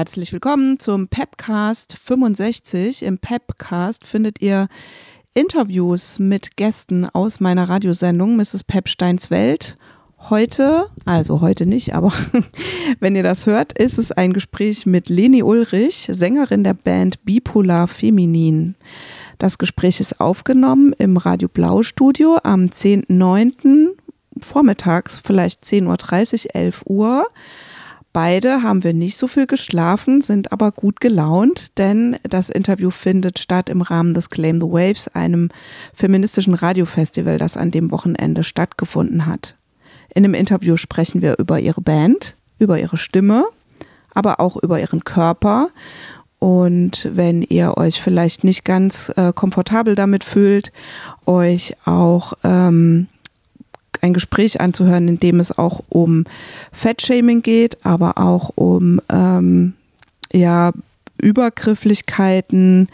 Herzlich willkommen zum Pepcast 65. Im Pepcast findet ihr Interviews mit Gästen aus meiner Radiosendung Mrs. Pepsteins Welt. Heute, also heute nicht, aber wenn ihr das hört, ist es ein Gespräch mit Leni Ulrich, Sängerin der Band Bipolar Feminin. Das Gespräch ist aufgenommen im Radio Blau Studio am 10.9. vormittags, vielleicht 10.30 Uhr, 11 Uhr. Beide haben wir nicht so viel geschlafen, sind aber gut gelaunt, denn das Interview findet statt im Rahmen des Claim the Waves, einem feministischen Radiofestival, das an dem Wochenende stattgefunden hat. In dem Interview sprechen wir über ihre Band, über ihre Stimme, aber auch über ihren Körper. Und wenn ihr euch vielleicht nicht ganz äh, komfortabel damit fühlt, euch auch ähm, ein Gespräch anzuhören, in dem es auch um Fettshaming geht, aber auch um ähm, ja, Übergrifflichkeiten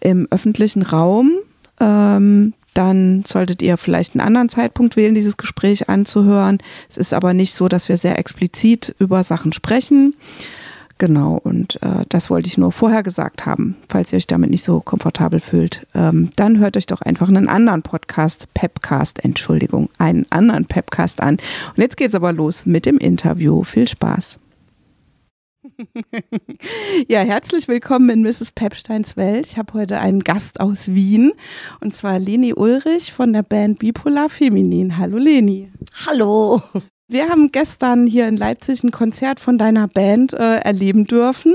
im öffentlichen Raum. Ähm, dann solltet ihr vielleicht einen anderen Zeitpunkt wählen, dieses Gespräch anzuhören. Es ist aber nicht so, dass wir sehr explizit über Sachen sprechen. Genau, und äh, das wollte ich nur vorher gesagt haben, falls ihr euch damit nicht so komfortabel fühlt. Ähm, dann hört euch doch einfach einen anderen Podcast, Pepcast, Entschuldigung, einen anderen Pepcast an. Und jetzt geht's aber los mit dem Interview. Viel Spaß. ja, herzlich willkommen in Mrs. Pepsteins Welt. Ich habe heute einen Gast aus Wien und zwar Leni Ulrich von der Band Bipolar Feminin. Hallo Leni. Hallo. Wir haben gestern hier in Leipzig ein Konzert von deiner Band äh, erleben dürfen,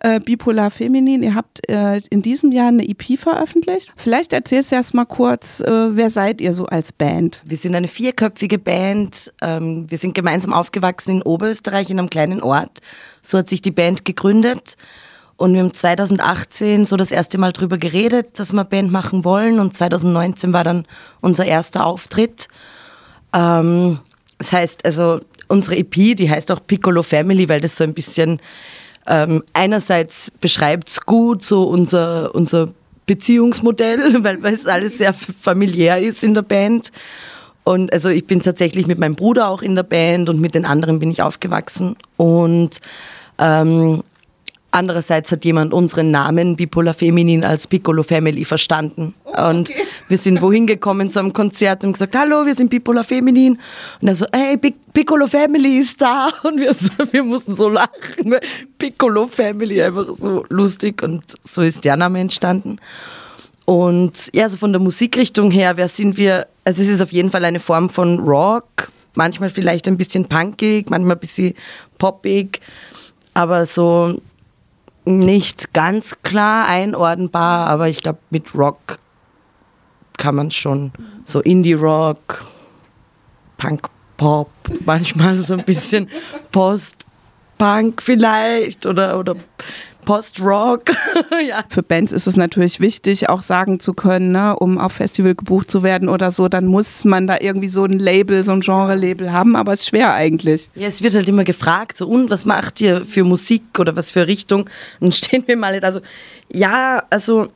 äh, Bipolar Feminin. Ihr habt äh, in diesem Jahr eine EP veröffentlicht. Vielleicht erzählst du erst mal kurz, äh, wer seid ihr so als Band? Wir sind eine vierköpfige Band. Ähm, wir sind gemeinsam aufgewachsen in Oberösterreich in einem kleinen Ort. So hat sich die Band gegründet. Und wir haben 2018 so das erste Mal drüber geredet, dass wir Band machen wollen. Und 2019 war dann unser erster Auftritt. Ähm, das heißt, also unsere EP, die heißt auch Piccolo Family, weil das so ein bisschen ähm, einerseits beschreibt es gut so unser, unser Beziehungsmodell, weil, es alles sehr familiär ist in der Band. Und also ich bin tatsächlich mit meinem Bruder auch in der Band und mit den anderen bin ich aufgewachsen. Und ähm, Andererseits hat jemand unseren Namen Bipolar Feminin als Piccolo Family verstanden. Oh, okay. Und wir sind wohin gekommen zu einem Konzert und gesagt, hallo, wir sind Bipolar Feminin. Und er so, hey, Piccolo Family ist da. Und wir, so, wir mussten so lachen. Piccolo Family, einfach so lustig. Und so ist der Name entstanden. Und ja, so von der Musikrichtung her, wer sind wir? Also es ist auf jeden Fall eine Form von Rock. Manchmal vielleicht ein bisschen punkig, manchmal ein bisschen poppig. Aber so nicht ganz klar einordnbar, aber ich glaube, mit Rock kann man schon so Indie-Rock, Punk-Pop, manchmal so ein bisschen Post-Punk vielleicht oder, oder Post-Rock. ja. Für Bands ist es natürlich wichtig, auch sagen zu können, ne, um auf Festival gebucht zu werden oder so, dann muss man da irgendwie so ein Label, so ein Genre-Label haben, aber es ist schwer eigentlich. Ja, es wird halt immer gefragt, so, und was macht ihr für Musik oder was für Richtung? Und stehen wir mal da so, ja, also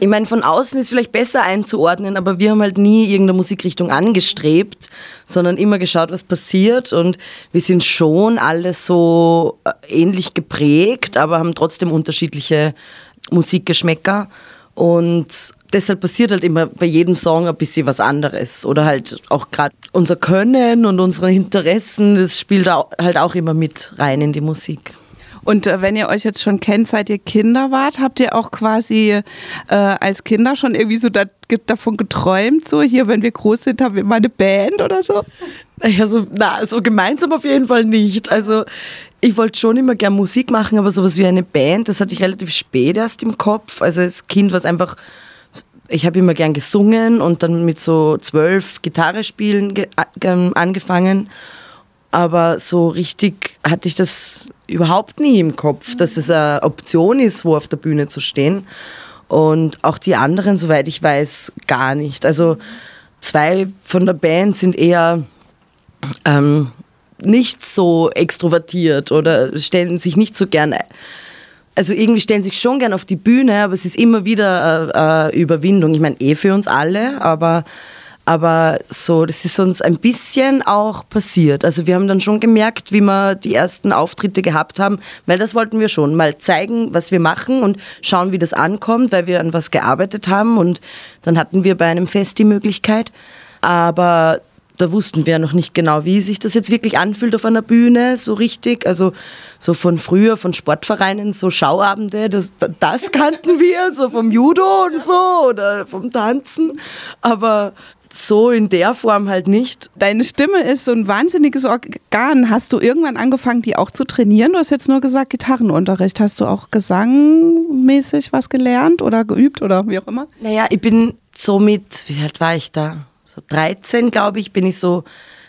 ich meine, von außen ist vielleicht besser einzuordnen, aber wir haben halt nie irgendeine Musikrichtung angestrebt, sondern immer geschaut, was passiert. Und wir sind schon alle so äh, ähnlich geprägt, aber haben trotzdem unterschiedliche Musikgeschmäcker. Und deshalb passiert halt immer bei jedem Song ein bisschen was anderes. Oder halt auch gerade unser Können und unsere Interessen, das spielt halt auch immer mit rein in die Musik. Und äh, wenn ihr euch jetzt schon kennt, seit ihr Kinder wart, habt ihr auch quasi äh, als Kinder schon irgendwie so da, davon geträumt, so hier, wenn wir groß sind, haben wir mal eine Band oder so? Naja, so, na, so gemeinsam auf jeden Fall nicht. Also ich wollte schon immer gern Musik machen, aber sowas wie eine Band, das hatte ich relativ spät erst im Kopf. Also als Kind war es einfach, ich habe immer gern gesungen und dann mit so zwölf Gitarre spielen angefangen aber so richtig hatte ich das überhaupt nie im Kopf, dass es eine Option ist, wo auf der Bühne zu stehen. Und auch die anderen, soweit ich weiß, gar nicht. Also zwei von der Band sind eher ähm, nicht so extrovertiert oder stellen sich nicht so gern, also irgendwie stellen sich schon gern auf die Bühne, aber es ist immer wieder äh, äh, Überwindung. Ich meine, eh für uns alle, aber Aber so, das ist uns ein bisschen auch passiert. Also wir haben dann schon gemerkt, wie wir die ersten Auftritte gehabt haben, weil das wollten wir schon. Mal zeigen, was wir machen und schauen, wie das ankommt, weil wir an was gearbeitet haben. Und dann hatten wir bei einem Fest die Möglichkeit. Aber da wussten wir noch nicht genau, wie sich das jetzt wirklich anfühlt auf einer Bühne, so richtig. Also so von früher, von Sportvereinen, so Schauabende, das, das kannten wir, so vom Judo und so oder vom Tanzen. Aber so in der Form halt nicht. Deine Stimme ist so ein wahnsinniges Organ. Hast du irgendwann angefangen, die auch zu trainieren? Du hast jetzt nur gesagt Gitarrenunterricht. Hast du auch gesangmäßig was gelernt oder geübt oder wie auch immer? Naja, ich bin so mit, wie alt war ich da? So 13, glaube ich, bin ich so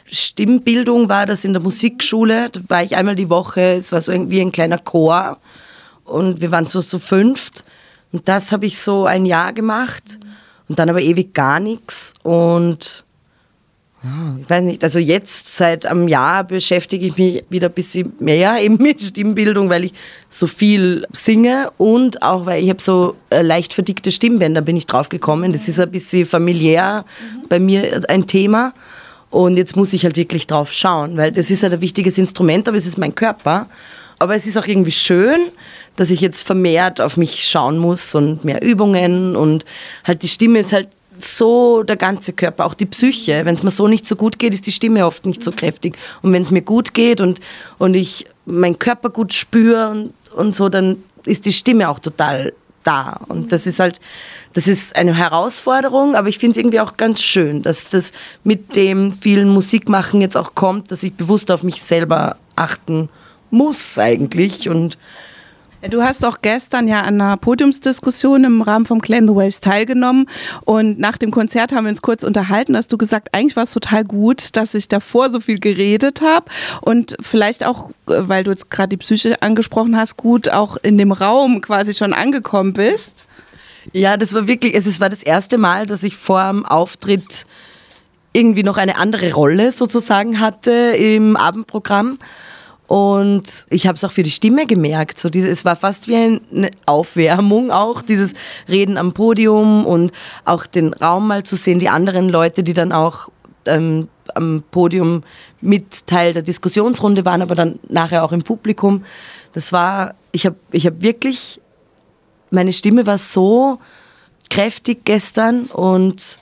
Stimmbildung war das in der Musikschule. Da war ich einmal die Woche. Es war so irgendwie ein kleiner Chor. Und wir waren so, so fünft. Und das habe ich so ein Jahr gemacht. Und dann aber ewig gar nichts. Und ich weiß nicht, also jetzt seit einem Jahr beschäftige ich mich wieder ein bisschen mehr eben mit Stimmbildung, weil ich so viel singe und auch weil ich habe so äh, leicht verdickte Stimmbänder bin ich drauf gekommen. Das ist ein bisschen familiär bei mir ein Thema. Und jetzt muss ich halt wirklich drauf schauen, weil das ist halt ein wichtiges Instrument, aber es ist mein Körper. Aber es ist auch irgendwie schön, dass ich jetzt vermehrt auf mich schauen muss und mehr Übungen und halt die Stimme ist halt so der ganze Körper, auch die Psyche. Wenn es mir so nicht so gut geht, ist die Stimme oft nicht so kräftig. Und wenn es mir gut geht und, und ich meinen Körper gut spüre und, und so, dann ist die Stimme auch total da. Und das ist halt, das ist eine Herausforderung, aber ich finde es irgendwie auch ganz schön, dass das mit dem vielen Musikmachen jetzt auch kommt, dass ich bewusst auf mich selber achten muss eigentlich und Du hast auch gestern ja an einer Podiumsdiskussion im Rahmen vom Claim the Waves teilgenommen und nach dem Konzert haben wir uns kurz unterhalten, hast du gesagt, eigentlich war es total gut, dass ich davor so viel geredet habe und vielleicht auch, äh, weil du jetzt gerade die Psyche angesprochen hast, gut auch in dem Raum quasi schon angekommen bist. Ja, das war wirklich, es war das erste Mal, dass ich vor dem Auftritt irgendwie noch eine andere Rolle sozusagen hatte im Abendprogramm. Und ich habe es auch für die Stimme gemerkt. So diese, es war fast wie eine Aufwärmung auch, dieses Reden am Podium und auch den Raum mal zu sehen, die anderen Leute, die dann auch ähm, am Podium mit Teil der Diskussionsrunde waren, aber dann nachher auch im Publikum. Das war, ich habe ich hab wirklich, meine Stimme war so kräftig gestern und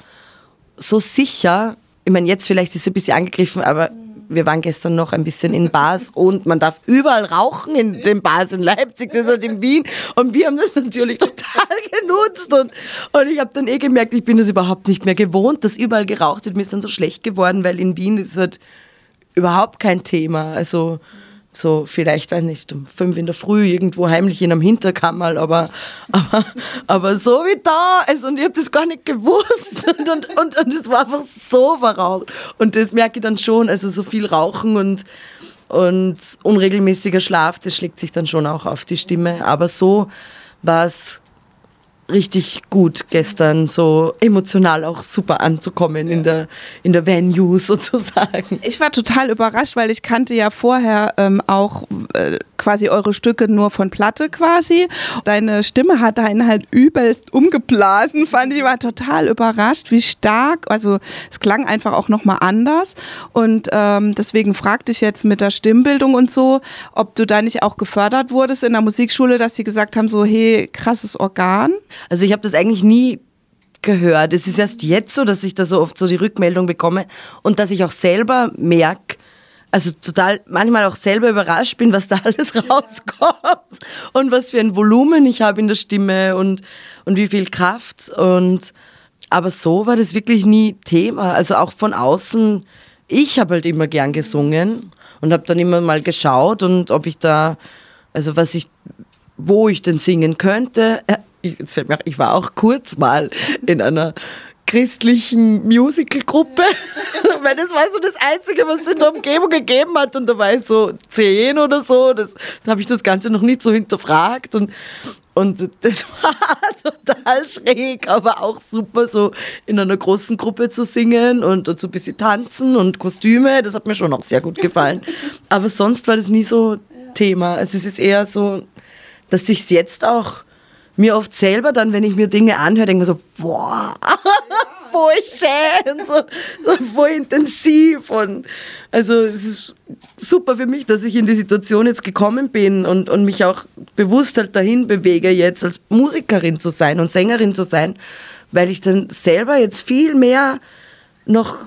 so sicher. Ich meine, jetzt vielleicht ist sie ein bisschen angegriffen, aber wir waren gestern noch ein bisschen in Bars und man darf überall rauchen in den Bars in Leipzig, das ist in Wien. Und wir haben das natürlich total genutzt. Und, und ich habe dann eh gemerkt, ich bin das überhaupt nicht mehr gewohnt, dass überall geraucht wird. Mir ist dann so schlecht geworden, weil in Wien ist es halt überhaupt kein Thema. Also so vielleicht, weiß nicht, um fünf in der Früh irgendwo heimlich in einem Hinterkammer, aber, aber, aber so wie da ist und ich habe das gar nicht gewusst. Und, und, und, und es war einfach so verraucht. Und das merke ich dann schon, also so viel Rauchen und, und unregelmäßiger Schlaf, das schlägt sich dann schon auch auf die Stimme, aber so war es richtig gut gestern, so emotional auch super anzukommen in der, in der Venue sozusagen. Ich war total überrascht, weil ich kannte ja vorher ähm, auch äh, quasi eure Stücke nur von Platte quasi. Deine Stimme hat einen halt übelst umgeblasen, fand ich, war total überrascht, wie stark, also es klang einfach auch nochmal anders und ähm, deswegen fragte ich jetzt mit der Stimmbildung und so, ob du da nicht auch gefördert wurdest in der Musikschule, dass sie gesagt haben, so hey, krasses Organ. Also ich habe das eigentlich nie gehört. Es ist erst jetzt so, dass ich da so oft so die Rückmeldung bekomme und dass ich auch selber merke, also total manchmal auch selber überrascht bin, was da alles rauskommt und was für ein Volumen ich habe in der Stimme und, und wie viel Kraft. Und aber so war das wirklich nie Thema. Also auch von außen, ich habe halt immer gern gesungen und habe dann immer mal geschaut und ob ich da, also was ich, wo ich denn singen könnte. Ich, ich war auch kurz mal in einer christlichen Musicalgruppe. Weil das war so das Einzige, was es in der Umgebung gegeben hat. Und da war ich so zehn oder so. Das, da habe ich das Ganze noch nicht so hinterfragt. Und, und das war total schräg, aber auch super, so in einer großen Gruppe zu singen und, und so ein bisschen tanzen und Kostüme. Das hat mir schon auch sehr gut gefallen. Aber sonst war das nie so Thema. Also es ist eher so, dass ich es jetzt auch mir oft selber dann, wenn ich mir Dinge anhöre, denke mir so, boah, voll schön so, so voll intensiv. Und also es ist super für mich, dass ich in die Situation jetzt gekommen bin und, und mich auch bewusst halt dahin bewege, jetzt als Musikerin zu sein und Sängerin zu sein, weil ich dann selber jetzt viel mehr noch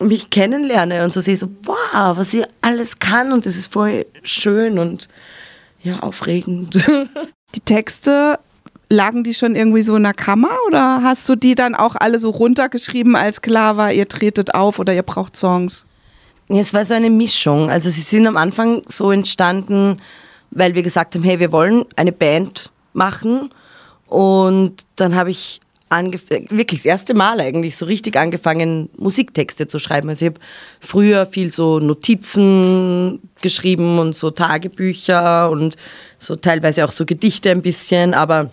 mich kennenlerne und so sehe, so, wow, was ich alles kann und das ist voll schön und ja, aufregend. Die Texte, lagen die schon irgendwie so in der Kammer oder hast du die dann auch alle so runtergeschrieben, als klar war, ihr tretet auf oder ihr braucht Songs? Ja, es war so eine Mischung. Also sie sind am Anfang so entstanden, weil wir gesagt haben, hey, wir wollen eine Band machen. Und dann habe ich wirklich das erste Mal eigentlich so richtig angefangen, Musiktexte zu schreiben. Also ich habe früher viel so Notizen geschrieben und so Tagebücher und so teilweise auch so Gedichte ein bisschen, aber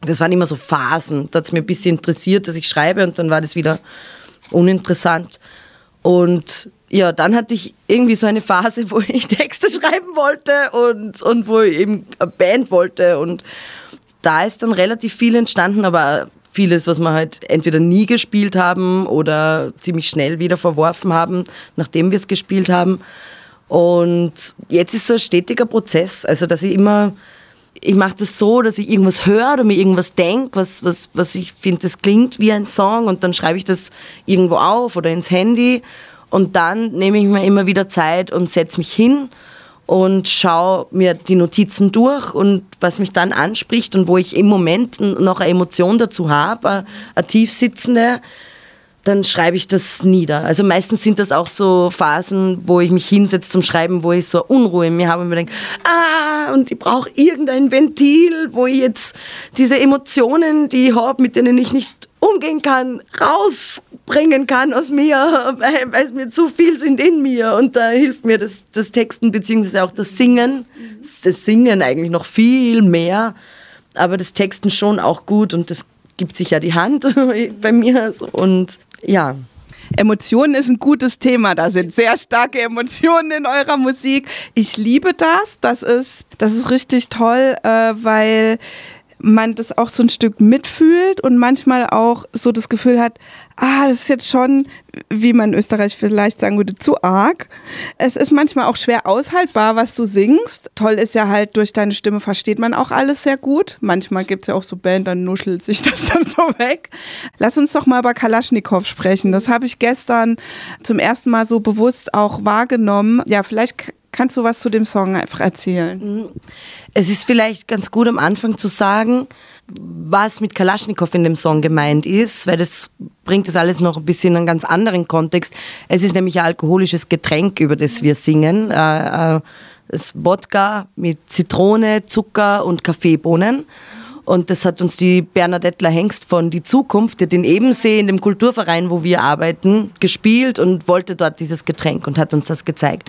das waren immer so Phasen. Da hat es mir ein bisschen interessiert, dass ich schreibe und dann war das wieder uninteressant. Und ja, dann hatte ich irgendwie so eine Phase, wo ich Texte schreiben wollte und, und wo ich eben eine Band wollte. Und da ist dann relativ viel entstanden, aber vieles, was wir halt entweder nie gespielt haben oder ziemlich schnell wieder verworfen haben, nachdem wir es gespielt haben. Und jetzt ist so ein stetiger Prozess, also dass ich immer, ich mache das so, dass ich irgendwas höre oder mir irgendwas denke, was, was, was ich finde, das klingt wie ein Song und dann schreibe ich das irgendwo auf oder ins Handy und dann nehme ich mir immer wieder Zeit und setze mich hin und schaue mir die Notizen durch und was mich dann anspricht und wo ich im Moment noch eine Emotion dazu habe, eine tiefsitzende, dann schreibe ich das nieder. Also meistens sind das auch so Phasen, wo ich mich hinsetze zum Schreiben, wo ich so Unruhe in mir habe und mir denke, ah, und ich brauche irgendein Ventil, wo ich jetzt diese Emotionen, die ich habe, mit denen ich nicht umgehen kann, rausbringen kann aus mir, weil, es mir zu viel sind in mir. Und da hilft mir das, das Texten beziehungsweise auch das Singen. Das Singen eigentlich noch viel mehr, aber das Texten schon auch gut und das gibt sich ja die Hand bei mir. Und ja. Emotionen ist ein gutes Thema. Da sind sehr starke Emotionen in eurer Musik. Ich liebe das. Das ist, das ist richtig toll, äh, weil man das auch so ein Stück mitfühlt und manchmal auch so das Gefühl hat, ah, das ist jetzt schon, wie man in Österreich vielleicht sagen würde, zu arg. Es ist manchmal auch schwer aushaltbar, was du singst. Toll ist ja halt, durch deine Stimme versteht man auch alles sehr gut. Manchmal gibt es ja auch so Band, dann nuschelt sich das dann so weg. Lass uns doch mal über Kalaschnikow sprechen. Das habe ich gestern zum ersten Mal so bewusst auch wahrgenommen. Ja, vielleicht Kannst du was zu dem Song einfach erzählen? Mhm. Es ist vielleicht ganz gut am Anfang zu sagen, was mit Kalaschnikow in dem Song gemeint ist, weil das bringt das alles noch ein bisschen in einen ganz anderen Kontext. Es ist nämlich ein alkoholisches Getränk, über das wir singen. Äh, äh, das Wodka mit Zitrone, Zucker und Kaffeebohnen. Und das hat uns die Bernadettler Hengst von Die Zukunft, die den Ebensee in dem Kulturverein, wo wir arbeiten, gespielt und wollte dort dieses Getränk und hat uns das gezeigt.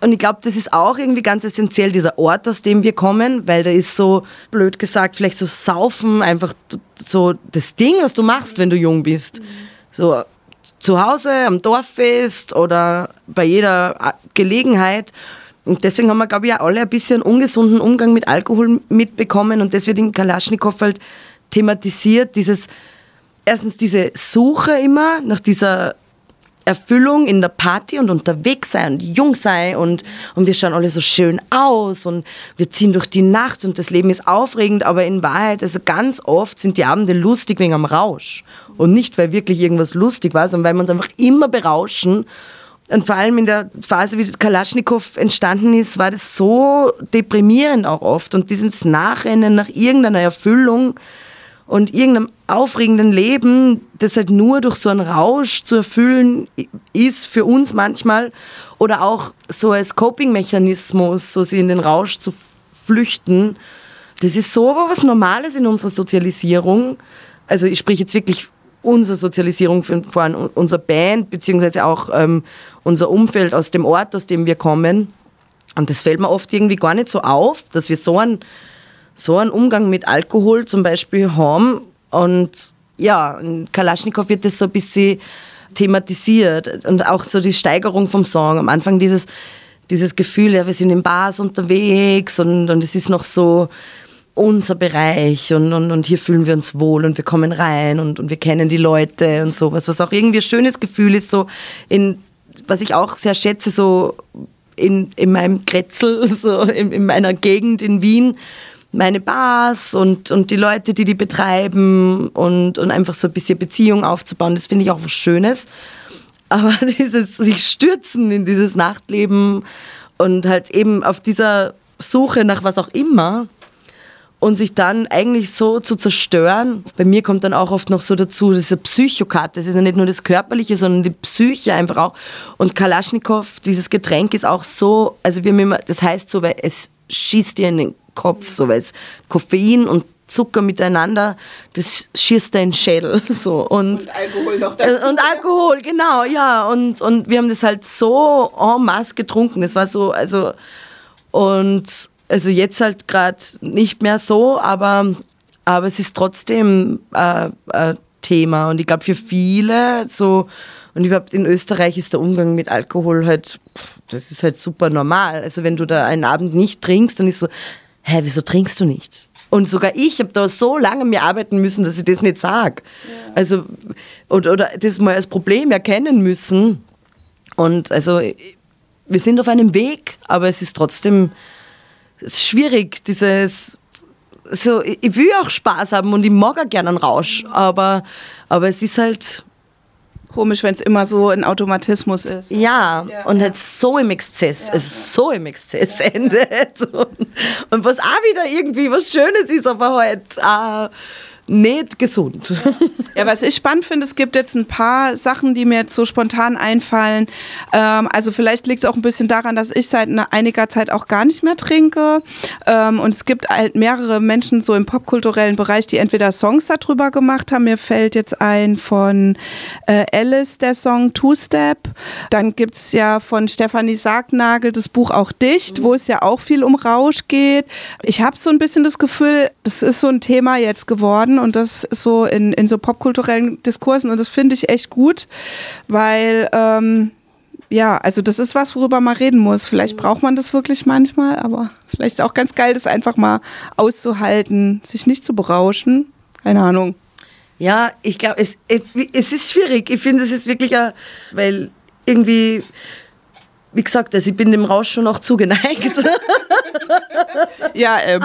Und ich glaube, das ist auch irgendwie ganz essentiell, dieser Ort, aus dem wir kommen, weil da ist so, blöd gesagt, vielleicht so Saufen, einfach so das Ding, was du machst, wenn du jung bist. So zu Hause, am Dorffest oder bei jeder Gelegenheit. Und deswegen haben wir, glaube ich, auch alle ein bisschen ungesunden Umgang mit Alkohol mitbekommen und das wird in Kalaschnikow halt thematisiert, dieses, erstens diese Suche immer nach dieser Erfüllung in der Party und unterwegs sein und jung sein und, und wir schauen alle so schön aus und wir ziehen durch die Nacht und das Leben ist aufregend, aber in Wahrheit, also ganz oft sind die Abende lustig wegen am Rausch. Und nicht, weil wirklich irgendwas lustig war, sondern weil wir uns einfach immer berauschen. Und vor allem in der Phase, wie Kalaschnikow entstanden ist, war das so deprimierend auch oft. Und dieses Nachrennen nach irgendeiner Erfüllung, und irgendeinem aufregenden Leben, das halt nur durch so einen Rausch zu erfüllen ist für uns manchmal oder auch so als Coping-Mechanismus, so sie in den Rausch zu flüchten. Das ist so was Normales in unserer Sozialisierung. Also ich spreche jetzt wirklich unsere Sozialisierung von unserer Band, beziehungsweise auch ähm, unser Umfeld aus dem Ort, aus dem wir kommen. Und das fällt mir oft irgendwie gar nicht so auf, dass wir so einen so einen Umgang mit Alkohol zum Beispiel haben. Und ja, in Kalaschnikow wird das so ein bisschen thematisiert und auch so die Steigerung vom Song. Am Anfang dieses, dieses Gefühl, ja, wir sind in Bars unterwegs und, und es ist noch so unser Bereich und, und, und hier fühlen wir uns wohl und wir kommen rein und, und wir kennen die Leute und sowas, was auch irgendwie ein schönes Gefühl ist, so in, was ich auch sehr schätze, so in, in meinem Kretzel, so in, in meiner Gegend in Wien, meine Bars und, und die Leute, die die betreiben und, und einfach so ein bisschen Beziehung aufzubauen, das finde ich auch was Schönes. Aber dieses sich stürzen in dieses Nachtleben und halt eben auf dieser Suche nach was auch immer und sich dann eigentlich so zu zerstören. Bei mir kommt dann auch oft noch so dazu, diese Psychokat, das ist ja nicht nur das Körperliche, sondern die Psyche einfach auch. Und Kalaschnikow, dieses Getränk ist auch so, also wir haben immer, das heißt so, weil es schießt dir in den Kopf, so weil es Koffein und Zucker miteinander, das schießt deinen Schädel. So. Und, und Alkohol noch dazu. Und Alkohol, genau, ja. Und, und wir haben das halt so en masse getrunken. Das war so, also, und also jetzt halt gerade nicht mehr so, aber, aber es ist trotzdem äh, ein Thema. Und ich glaube, für viele so, und überhaupt in Österreich ist der Umgang mit Alkohol halt, das ist halt super normal. Also wenn du da einen Abend nicht trinkst, dann ist so, hä, wieso trinkst du nichts? Und sogar ich habe da so lange mir arbeiten müssen, dass ich das nicht sage. Ja. Also, oder, oder das mal als Problem erkennen müssen. Und also, wir sind auf einem Weg, aber es ist trotzdem schwierig, dieses, so, ich will auch Spaß haben und ich mag auch gerne einen Rausch, aber, aber es ist halt, komisch, wenn es immer so ein Automatismus ist. Ja, ja und halt so im Exzess, ja. also so im Exzess ja. endet. Und, und, was auch wieder irgendwie was Schönes ist, aber halt äh, nicht gesund. Ja, was ich spannend finde, es gibt jetzt ein paar Sachen, die mir jetzt so spontan einfallen. Ähm, also vielleicht liegt es auch ein bisschen daran, dass ich seit einiger Zeit auch gar nicht mehr trinke. Ähm, und es gibt halt mehrere Menschen so im popkulturellen Bereich, die entweder Songs darüber gemacht haben. Mir fällt jetzt ein von äh, Alice der Song Two Step. Dann gibt es ja von Stefanie Sargnagel das Buch Auch Dicht, mhm. wo es ja auch viel um Rausch geht. Ich habe so ein bisschen das Gefühl, das ist so ein Thema jetzt geworden und das so in, in so popkulturellen Diskursen und das finde ich echt gut, weil ähm, ja, also das ist was, worüber man reden muss. Vielleicht mhm. braucht man das wirklich manchmal, aber vielleicht ist es auch ganz geil, das einfach mal auszuhalten, sich nicht zu berauschen. Keine Ahnung. Ja, ich glaube, es, es ist schwierig. Ich finde, es ist wirklich, ein, weil irgendwie wie gesagt, also ich bin dem Rausch schon auch zugeneigt. ja, ähm.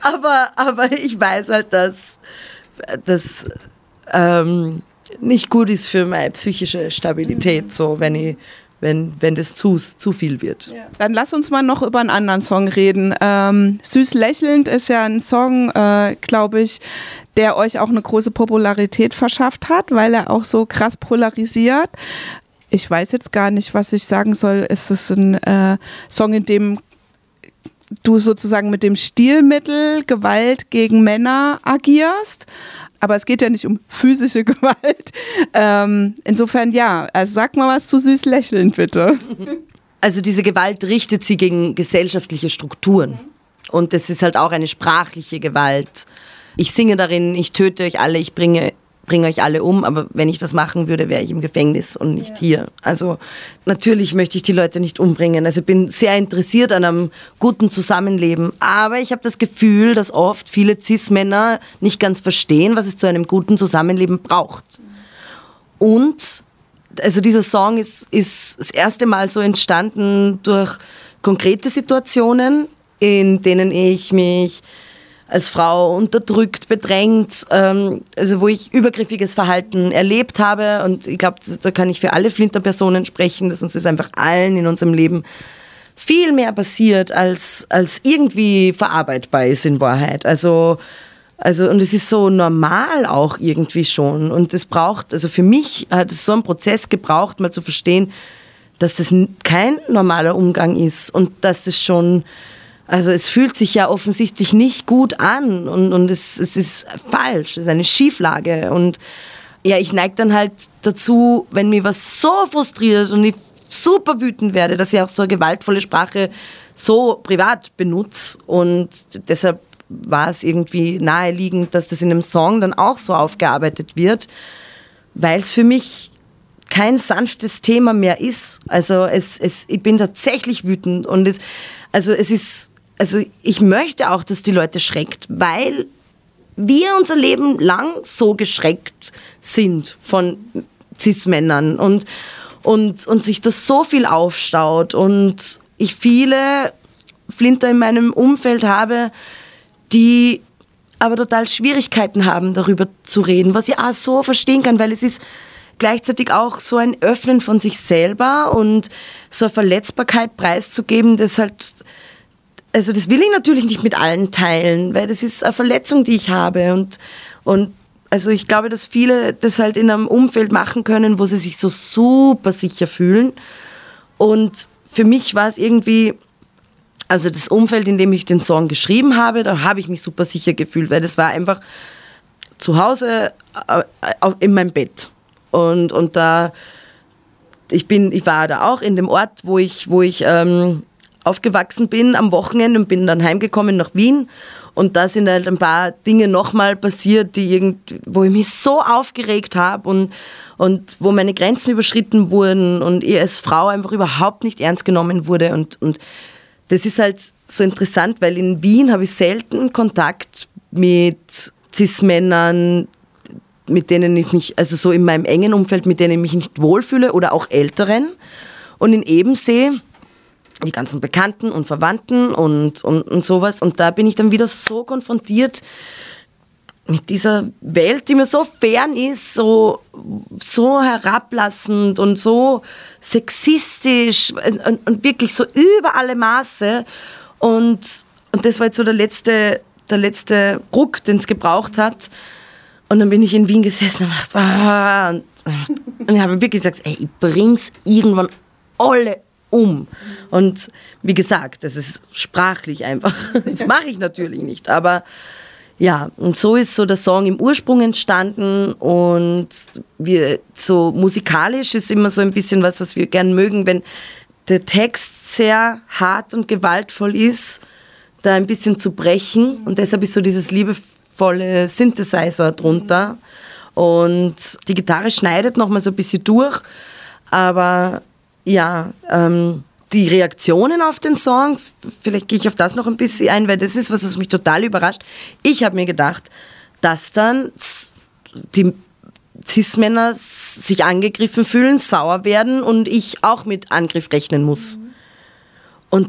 aber, aber ich weiß halt, dass das ähm, nicht gut ist für meine psychische Stabilität, so wenn ich wenn, wenn das zu, zu viel wird. Ja. Dann lass uns mal noch über einen anderen Song reden. Ähm, Süß lächelnd ist ja ein Song, äh, glaube ich, der euch auch eine große Popularität verschafft hat, weil er auch so krass polarisiert ich weiß jetzt gar nicht, was ich sagen soll. Ist es ein äh, Song, in dem du sozusagen mit dem Stilmittel Gewalt gegen Männer agierst? Aber es geht ja nicht um physische Gewalt. Ähm, insofern ja, also sag mal was zu süß lächeln, bitte. Also diese Gewalt richtet sie gegen gesellschaftliche Strukturen. Und das ist halt auch eine sprachliche Gewalt. Ich singe darin, ich töte euch alle, ich bringe bringe euch alle um, aber wenn ich das machen würde, wäre ich im Gefängnis und nicht ja. hier. Also natürlich möchte ich die Leute nicht umbringen. Also ich bin sehr interessiert an einem guten Zusammenleben, aber ich habe das Gefühl, dass oft viele Cis-Männer nicht ganz verstehen, was es zu einem guten Zusammenleben braucht. Und also dieser Song ist, ist das erste Mal so entstanden durch konkrete Situationen, in denen ich mich als Frau unterdrückt, bedrängt, ähm, also wo ich übergriffiges Verhalten erlebt habe. Und ich glaube, da kann ich für alle Flinter-Personen sprechen, dass uns das einfach allen in unserem Leben viel mehr passiert, als, als irgendwie verarbeitbar ist in Wahrheit. Also, also, und es ist so normal auch irgendwie schon. Und es braucht, also für mich hat es so einen Prozess gebraucht, mal zu verstehen, dass das kein normaler Umgang ist und dass es schon also es fühlt sich ja offensichtlich nicht gut an und, und es, es ist falsch, es ist eine Schieflage. Und ja, ich neige dann halt dazu, wenn mir was so frustriert und ich super wütend werde, dass ich auch so eine gewaltvolle Sprache so privat benutze. Und deshalb war es irgendwie naheliegend, dass das in einem Song dann auch so aufgearbeitet wird, weil es für mich kein sanftes Thema mehr ist. Also es, es, ich bin tatsächlich wütend und es, also es ist also ich möchte auch, dass die Leute schreckt, weil wir unser Leben lang so geschreckt sind von Cis-Männern und, und, und sich das so viel aufstaut und ich viele Flinter in meinem Umfeld habe, die aber total Schwierigkeiten haben, darüber zu reden, was ich auch so verstehen kann, weil es ist gleichzeitig auch so ein Öffnen von sich selber und so eine Verletzbarkeit preiszugeben, das halt, also das will ich natürlich nicht mit allen teilen, weil das ist eine Verletzung, die ich habe und, und also ich glaube, dass viele das halt in einem Umfeld machen können, wo sie sich so super sicher fühlen und für mich war es irgendwie, also das Umfeld, in dem ich den Song geschrieben habe, da habe ich mich super sicher gefühlt, weil das war einfach zu Hause äh, in meinem Bett. Und, und da, ich bin, ich war da auch in dem Ort, wo ich, wo ich ähm, aufgewachsen bin am Wochenende und bin dann heimgekommen nach Wien. Und da sind halt ein paar Dinge nochmal passiert, die irgend, wo ich mich so aufgeregt habe und, und wo meine Grenzen überschritten wurden und ich als Frau einfach überhaupt nicht ernst genommen wurde. Und, und das ist halt so interessant, weil in Wien habe ich selten Kontakt mit Cis-Männern, mit denen ich mich, also so in meinem engen Umfeld, mit denen ich mich nicht wohlfühle oder auch Älteren. Und in Ebensee, die ganzen Bekannten und Verwandten und, und, und sowas. Und da bin ich dann wieder so konfrontiert mit dieser Welt, die mir so fern ist, so, so herablassend und so sexistisch und, und wirklich so über alle Maße. Und, und das war jetzt so der letzte, der letzte Ruck, den es gebraucht hat. Und dann bin ich in Wien gesessen und, gedacht, ah, und, und ich habe wirklich gesagt, ey, ich bring's irgendwann alle um. Und wie gesagt, das ist sprachlich einfach. Das mache ich natürlich nicht, aber ja, und so ist so der Song im Ursprung entstanden und wir so musikalisch ist immer so ein bisschen was, was wir gern mögen, wenn der Text sehr hart und gewaltvoll ist, da ein bisschen zu brechen. Und deshalb ist so dieses liebevolle Synthesizer drunter. Und die Gitarre schneidet nochmal so ein bisschen durch, aber ja, ähm, die Reaktionen auf den Song, vielleicht gehe ich auf das noch ein bisschen ein, weil das ist was, was mich total überrascht. Ich habe mir gedacht, dass dann die Cis-Männer sich angegriffen fühlen, sauer werden und ich auch mit Angriff rechnen muss. Mhm. Und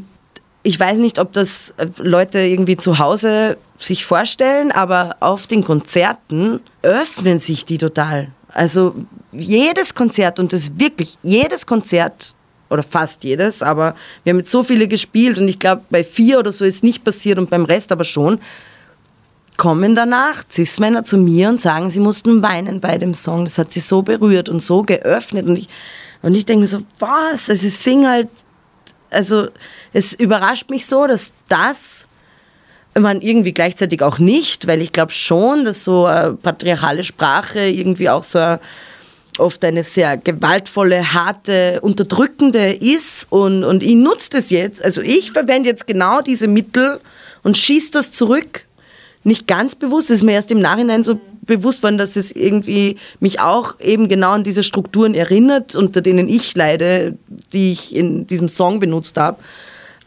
ich weiß nicht, ob das äh, Leute irgendwie zu Hause sich vorstellen, aber auf den Konzerten öffnen sich die total. Also jedes Konzert und das wirklich jedes Konzert oder fast jedes, aber wir haben jetzt so viele gespielt und ich glaube, bei vier oder so ist nicht passiert und beim Rest aber schon, kommen danach Cis-Männer zu mir und sagen, sie mussten weinen bei dem Song. Das hat sie so berührt und so geöffnet. Und ich, und ich denke mir so, was? Also ich singe halt, also es überrascht mich so, dass das, man irgendwie gleichzeitig auch nicht, weil ich glaube schon, dass so eine patriarchale Sprache irgendwie auch so eine oft eine sehr gewaltvolle, harte, unterdrückende ist und, und ich nutze das jetzt. Also ich verwende jetzt genau diese Mittel und schieße das zurück. Nicht ganz bewusst, es ist mir erst im Nachhinein so bewusst worden, dass es irgendwie mich auch eben genau an diese Strukturen erinnert, unter denen ich leide, die ich in diesem Song benutzt habe.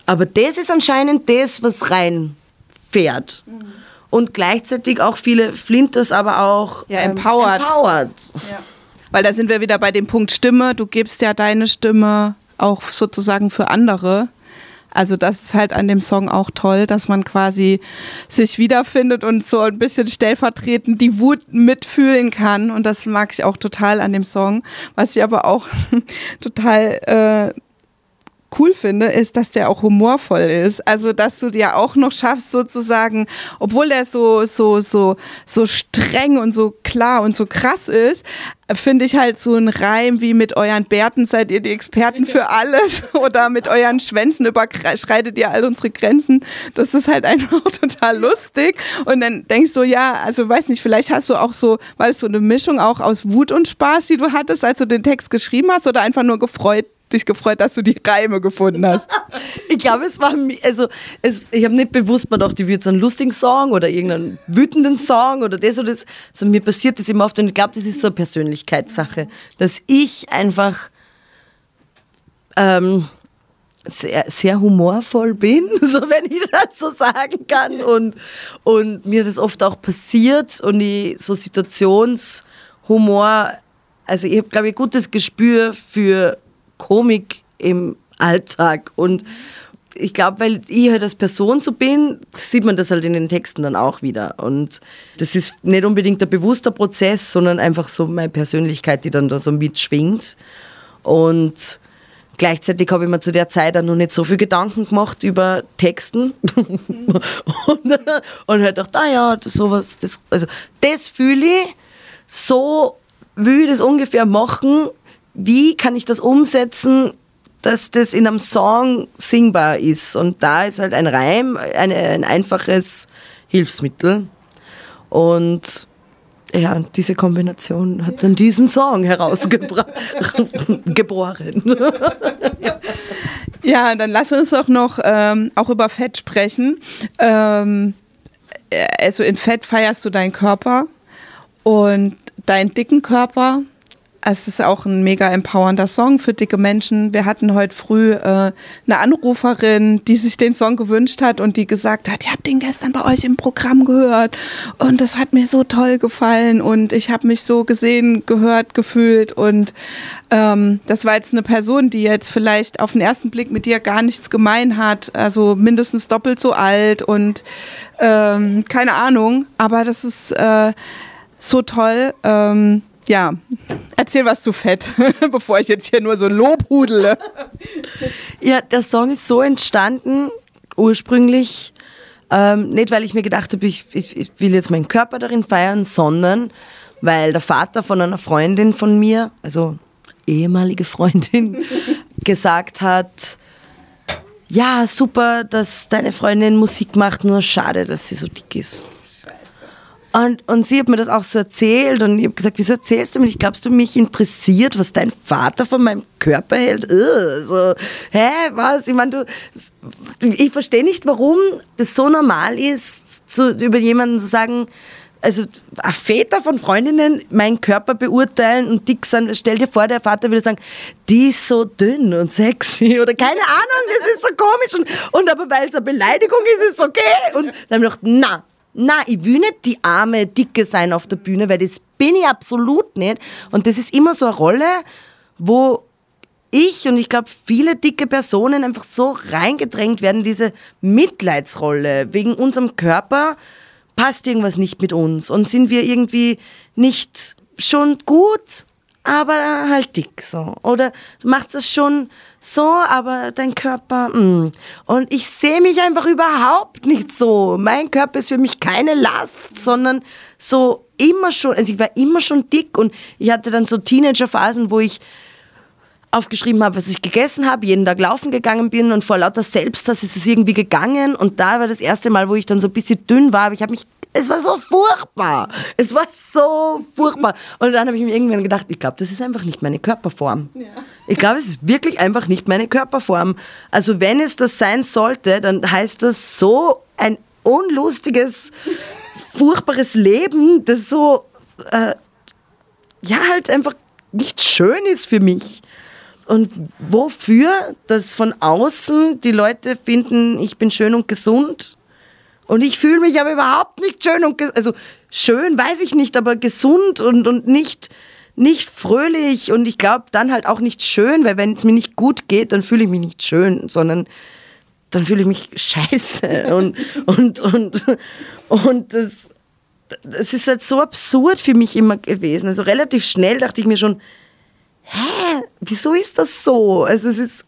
Aber das ist anscheinend das, was reinfährt. Mhm. Und gleichzeitig auch viele Flinters, aber auch ja, empowered. empowered. Ja. Weil da sind wir wieder bei dem Punkt Stimme. Du gibst ja deine Stimme auch sozusagen für andere. Also das ist halt an dem Song auch toll, dass man quasi sich wiederfindet und so ein bisschen stellvertretend die Wut mitfühlen kann. Und das mag ich auch total an dem Song. Was ich aber auch total äh, cool finde, ist, dass der auch humorvoll ist. Also, dass du dir auch noch schaffst, sozusagen, obwohl der so, so, so, so streng und so klar und so krass ist, finde ich halt so ein Reim wie mit euren Bärten seid ihr die Experten für alles oder mit euren Schwänzen überschreitet ihr all unsere Grenzen. Das ist halt einfach total lustig. Und dann denkst du, ja, also weiß nicht, vielleicht hast du auch so, war es so eine Mischung auch aus Wut und Spaß, die du hattest, als du den Text geschrieben hast oder einfach nur gefreut, dich gefreut, dass du die Reime gefunden hast. ich glaube, es war, also es, ich habe nicht bewusst mir gedacht, ich würde so einen lustigen Song oder irgendeinen wütenden Song oder das oder das. Also mir passiert das immer oft und ich glaube, das ist so eine Persönlichkeitssache, dass ich einfach ähm, sehr, sehr humorvoll bin, so wenn ich das so sagen kann. Und, und mir das oft auch passiert und ich so Situationshumor, also ich habe, glaube ich, gutes Gespür für Komik im Alltag. Und ich glaube, weil ich halt als Person so bin, sieht man das halt in den Texten dann auch wieder. Und das ist nicht unbedingt ein bewusster Prozess, sondern einfach so meine Persönlichkeit, die dann da so mitschwingt. Und Gleichzeitig habe ich mir zu der Zeit auch noch nicht so viel Gedanken gemacht über Texten. und, und halt gedacht, ah ja, das, sowas, das, also das fühle ich, so will ich das ungefähr machen. Wie kann ich das umsetzen, dass das in einem Song singbar ist? Und da ist halt ein Reim eine, ein einfaches Hilfsmittel. Und ja, diese Kombination hat dann diesen Song herausgeboren. ja, dann lass uns doch noch ähm, auch über Fett sprechen. Ähm, also in Fett feierst du deinen Körper und deinen dicken Körper es ist auch ein mega empowernder Song für dicke Menschen. Wir hatten heute früh äh, eine Anruferin, die sich den Song gewünscht hat und die gesagt hat, ich habe den gestern bei euch im Programm gehört und das hat mir so toll gefallen und ich habe mich so gesehen, gehört, gefühlt und ähm, das war jetzt eine Person, die jetzt vielleicht auf den ersten Blick mit dir gar nichts gemein hat, also mindestens doppelt so alt und ähm, keine Ahnung, aber das ist äh, so toll. Ähm, ja, erzähl was zu Fett, bevor ich jetzt hier nur so Lobhudele. Ja, der Song ist so entstanden, ursprünglich, ähm, nicht weil ich mir gedacht habe, ich, ich, ich will jetzt meinen Körper darin feiern, sondern weil der Vater von einer Freundin von mir, also ehemalige Freundin, gesagt hat, ja, super, dass deine Freundin Musik macht, nur schade, dass sie so dick ist. Und, und sie hat mir das auch so erzählt und ich habe gesagt, wieso erzählst du mir nicht? Glaubst du, mich interessiert, was dein Vater von meinem Körper hält? Ugh, so, hä, was? Ich meine, du, ich verstehe nicht, warum das so normal ist, zu, über jemanden zu sagen, also Väter von Freundinnen meinen Körper beurteilen und dick sind, stell dir vor, der Vater würde sagen, die ist so dünn und sexy oder keine Ahnung, das ist so komisch und, und aber weil es eine Beleidigung ist, ist es okay und dann habe ich gedacht, na, na, ich will nicht die arme Dicke sein auf der Bühne, weil das bin ich absolut nicht. Und das ist immer so eine Rolle, wo ich und ich glaube viele dicke Personen einfach so reingedrängt werden, diese Mitleidsrolle. Wegen unserem Körper passt irgendwas nicht mit uns. Und sind wir irgendwie nicht schon gut, aber halt dick so. Oder du machst das schon so, aber dein Körper, mh. Mm. Und ich sehe mich einfach überhaupt nicht so. Mein Körper ist für mich keine Last, sondern so immer schon, also ich war immer schon dick und ich hatte dann so Teenagerphasen, wo ich aufgeschrieben habe, was ich gegessen habe, jeden Tag laufen gegangen bin und vor lauter Selbsthass ist es irgendwie gegangen und da war das erste Mal, wo ich dann so ein bisschen dünn war, aber ich habe mich es war so furchtbar. Es war so furchtbar. Und dann habe ich mir irgendwann gedacht, ich glaube, das ist einfach nicht meine Körperform. Ja. Ich glaube, es ist wirklich einfach nicht meine Körperform. Also wenn es das sein sollte, dann heißt das so ein unlustiges, furchtbares Leben, das so, äh, ja, halt einfach nicht schön ist für mich. Und wofür, dass von außen die Leute finden, ich bin schön und gesund. Und ich fühle mich aber überhaupt nicht schön und also schön weiß ich nicht, aber gesund und, und nicht, nicht fröhlich. Und ich glaube dann halt auch nicht schön, weil wenn es mir nicht gut geht, dann fühle ich mich nicht schön, sondern dann fühle ich mich scheiße. Und, und, und, und das, das ist halt so absurd für mich immer gewesen. Also relativ schnell dachte ich mir schon, hä, wieso ist das so? Also es ist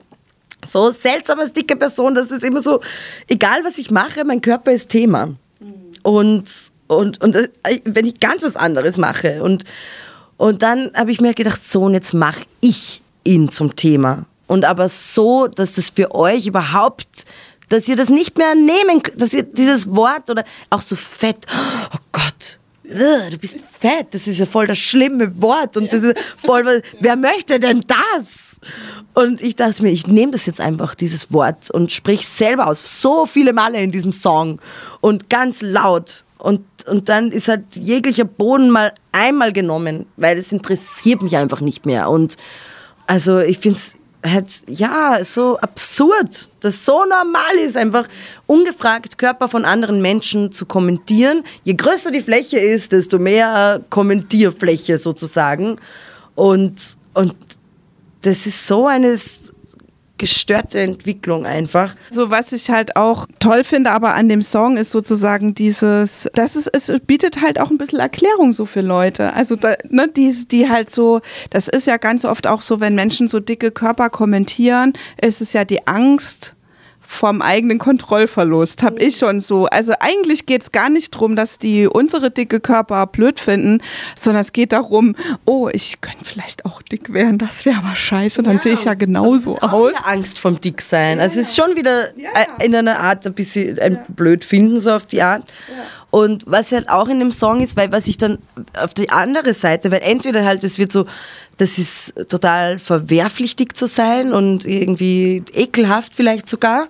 so seltsam als dicke Person, das ist immer so, egal was ich mache, mein Körper ist Thema. Und, und, und äh, wenn ich ganz was anderes mache und, und dann habe ich mir gedacht, so und jetzt mache ich ihn zum Thema. Und aber so, dass das für euch überhaupt, dass ihr das nicht mehr nehmen, dass ihr dieses Wort oder auch so fett, oh Gott, du bist fett, das ist ja voll das schlimme Wort und das ist voll, wer möchte denn das? Und ich dachte mir, ich nehme das jetzt einfach, dieses Wort, und sprich selber aus. So viele Male in diesem Song und ganz laut. Und, und dann ist halt jeglicher Boden mal einmal genommen, weil es interessiert mich einfach nicht mehr. Und also ich finde es halt, ja, so absurd, das so normal ist, einfach ungefragt Körper von anderen Menschen zu kommentieren. Je größer die Fläche ist, desto mehr Kommentierfläche sozusagen. Und, und das ist so eine gestörte Entwicklung einfach. So was ich halt auch toll finde, aber an dem Song ist sozusagen dieses, das ist, es bietet halt auch ein bisschen Erklärung so für Leute. Also da, ne, die, die halt so, das ist ja ganz oft auch so, wenn Menschen so dicke Körper kommentieren, ist es ja die Angst, vom eigenen Kontrollverlust, habe ich schon so. Also eigentlich geht es gar nicht darum, dass die unsere dicke Körper blöd finden, sondern es geht darum, oh, ich könnte vielleicht auch dick werden, das wäre aber scheiße, dann ja, sehe ich ja genauso aus. Angst vom Dicksein. Also es ist schon wieder ja. in einer Art ein bisschen ein blöd finden, so auf die Art. Und was halt auch in dem Song ist, weil was ich dann auf die andere Seite, weil entweder halt es wird so das ist total verwerflich, dick zu sein und irgendwie ekelhaft vielleicht sogar.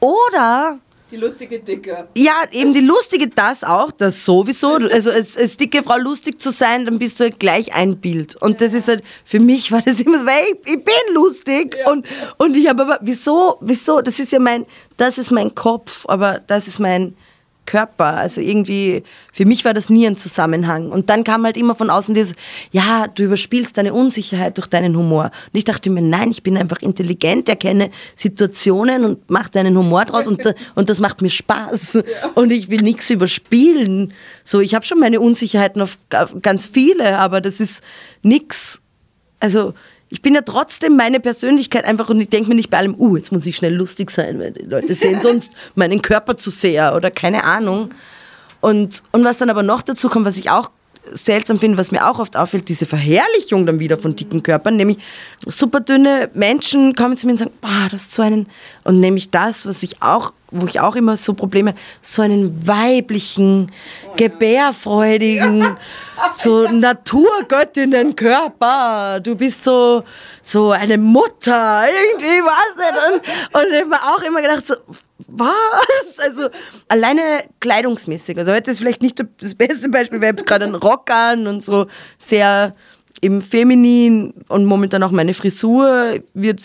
Oder die lustige Dicke. Ja, eben die lustige, das auch, das sowieso. Also als, als dicke Frau lustig zu sein, dann bist du halt gleich ein Bild. Und ja. das ist halt, für mich war das immer so, weil ich, ich bin lustig. Ja. Und, und ich habe aber, wieso, wieso, das ist ja mein, das ist mein Kopf, aber das ist mein, Körper. Also irgendwie, für mich war das nie ein Zusammenhang. Und dann kam halt immer von außen dieses, ja, du überspielst deine Unsicherheit durch deinen Humor. Und ich dachte mir, nein, ich bin einfach intelligent, erkenne Situationen und mache deinen Humor draus und, und das macht mir Spaß. Und ich will nichts überspielen. So, ich habe schon meine Unsicherheiten auf ganz viele, aber das ist nichts. Also, ich bin ja trotzdem meine Persönlichkeit einfach und ich denke mir nicht bei allem, uh, jetzt muss ich schnell lustig sein, weil die Leute sehen sonst meinen Körper zu sehr oder keine Ahnung. Und, und was dann aber noch dazu kommt, was ich auch seltsam finde, was mir auch oft auffällt, diese Verherrlichung dann wieder von dicken Körpern, nämlich super dünne Menschen kommen zu mir und sagen, boah, das ist so einen, und nämlich das, was ich auch, wo ich auch immer so Probleme, so einen weiblichen, gebärfreudigen, so Naturgöttinnenkörper. Du bist so, so eine Mutter, irgendwie, was denn? Und, und ich habe auch immer gedacht, so, was? Also alleine kleidungsmäßig. Also heute ist vielleicht nicht das beste Beispiel, weil ich gerade einen Rock an und so sehr im Feminin und momentan auch meine Frisur wird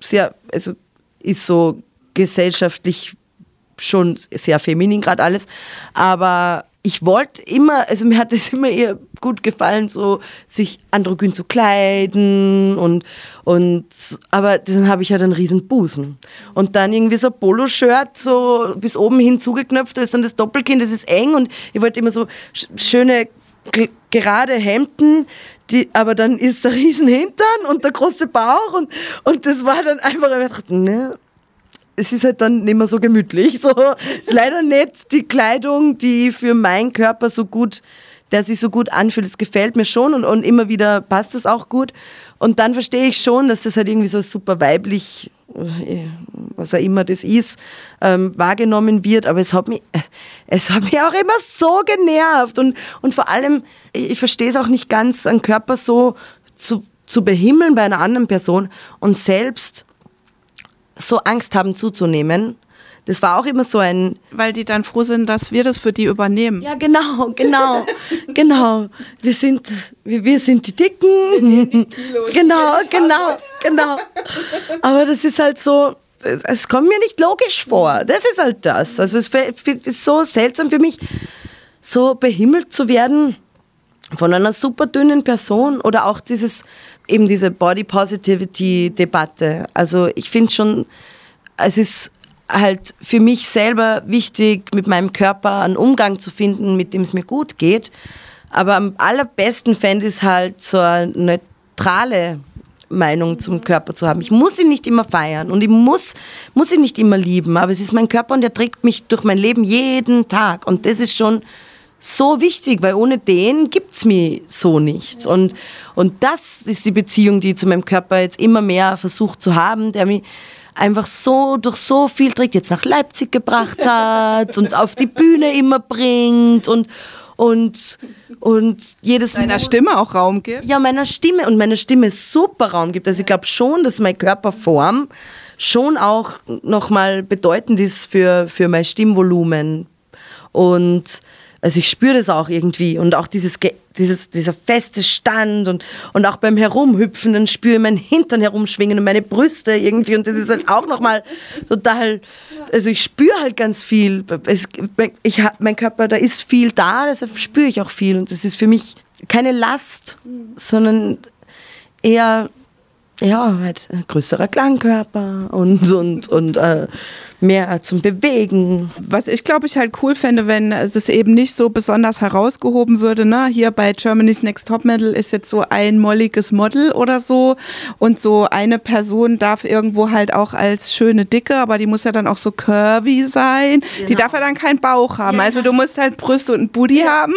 sehr, also ist so gesellschaftlich schon sehr feminin gerade alles, aber ich wollte immer, also mir hat es immer eher gut gefallen, so sich androgyn zu kleiden und, und aber dann habe ich halt einen riesen Busen. Und dann irgendwie so ein Poloshirt, so bis oben hin zugeknöpft, da ist dann das Doppelkinn, das ist eng und ich wollte immer so schöne gerade Hemden, die, aber dann ist der riesen Hintern und der große Bauch und, und das war dann einfach, ich dachte, ne, es ist halt dann nicht mehr so gemütlich. So, ist leider nicht die Kleidung, die für meinen Körper so gut, der sich so gut anfühlt. Es gefällt mir schon und, und immer wieder passt es auch gut. Und dann verstehe ich schon, dass das halt irgendwie so super weiblich, äh, was auch immer das ist, ähm, wahrgenommen wird. Aber es hat mich, es hat mich auch immer so genervt. Und, und vor allem, ich verstehe es auch nicht ganz, einen Körper so zu, zu behimmeln bei einer anderen Person und selbst so Angst haben zuzunehmen. Das war auch immer so ein. Weil die dann froh sind, dass wir das für die übernehmen. Ja, genau, genau, genau. Wir sind, wir, wir sind die Dicken. Die Kilos, genau, genau, genau. Aber das ist halt so, es, es, kommt mir nicht logisch vor. Das ist halt das. Also es ist so seltsam für mich, so behimmelt zu werden von einer super dünnen Person oder auch dieses eben diese Body Positivity Debatte. Also ich finde schon, es ist halt für mich selber wichtig, mit meinem Körper einen Umgang zu finden, mit dem es mir gut geht. Aber am allerbesten fände ich es halt so eine neutrale Meinung zum Körper zu haben. Ich muss ihn nicht immer feiern und ich muss, muss ihn nicht immer lieben, aber es ist mein Körper und er trägt mich durch mein Leben jeden Tag. Und das ist schon so wichtig, weil ohne den gibt es mich so nicht. Und, und das ist die Beziehung, die ich zu meinem Körper jetzt immer mehr versucht zu haben, der mich einfach so durch so viel trägt, jetzt nach Leipzig gebracht hat und auf die Bühne immer bringt und und und jedes deiner Stimme auch Raum gibt. Ja, meiner Stimme und meiner Stimme super Raum gibt. Also ich glaube schon, dass meine Körperform schon auch nochmal bedeutend ist für, für mein Stimmvolumen. Und Also ich spüre das auch irgendwie und auch dieses, dieses, dieser feste Stand und, und auch beim Herumhüpfen, dann spüre ich meinen Hintern herumschwingen und meine Brüste irgendwie und das ist halt auch nochmal total, also ich spüre halt ganz viel. Es, ich, mein Körper, da ist viel da, deshalb spüre ich auch viel und das ist für mich keine Last, sondern eher ja, halt ein größerer Klangkörper und, und, und äh, mehr zum Bewegen. Was ich glaube ich halt cool fände, wenn es eben nicht so besonders herausgehoben würde. Ne? Hier bei Germany's Next Top Model ist jetzt so ein molliges Model oder so und so eine Person darf irgendwo halt auch als schöne Dicke, aber die muss ja dann auch so curvy sein. Genau. Die darf ja dann keinen Bauch haben. Ja. Also du musst halt Brüste und ein Booty ja. haben,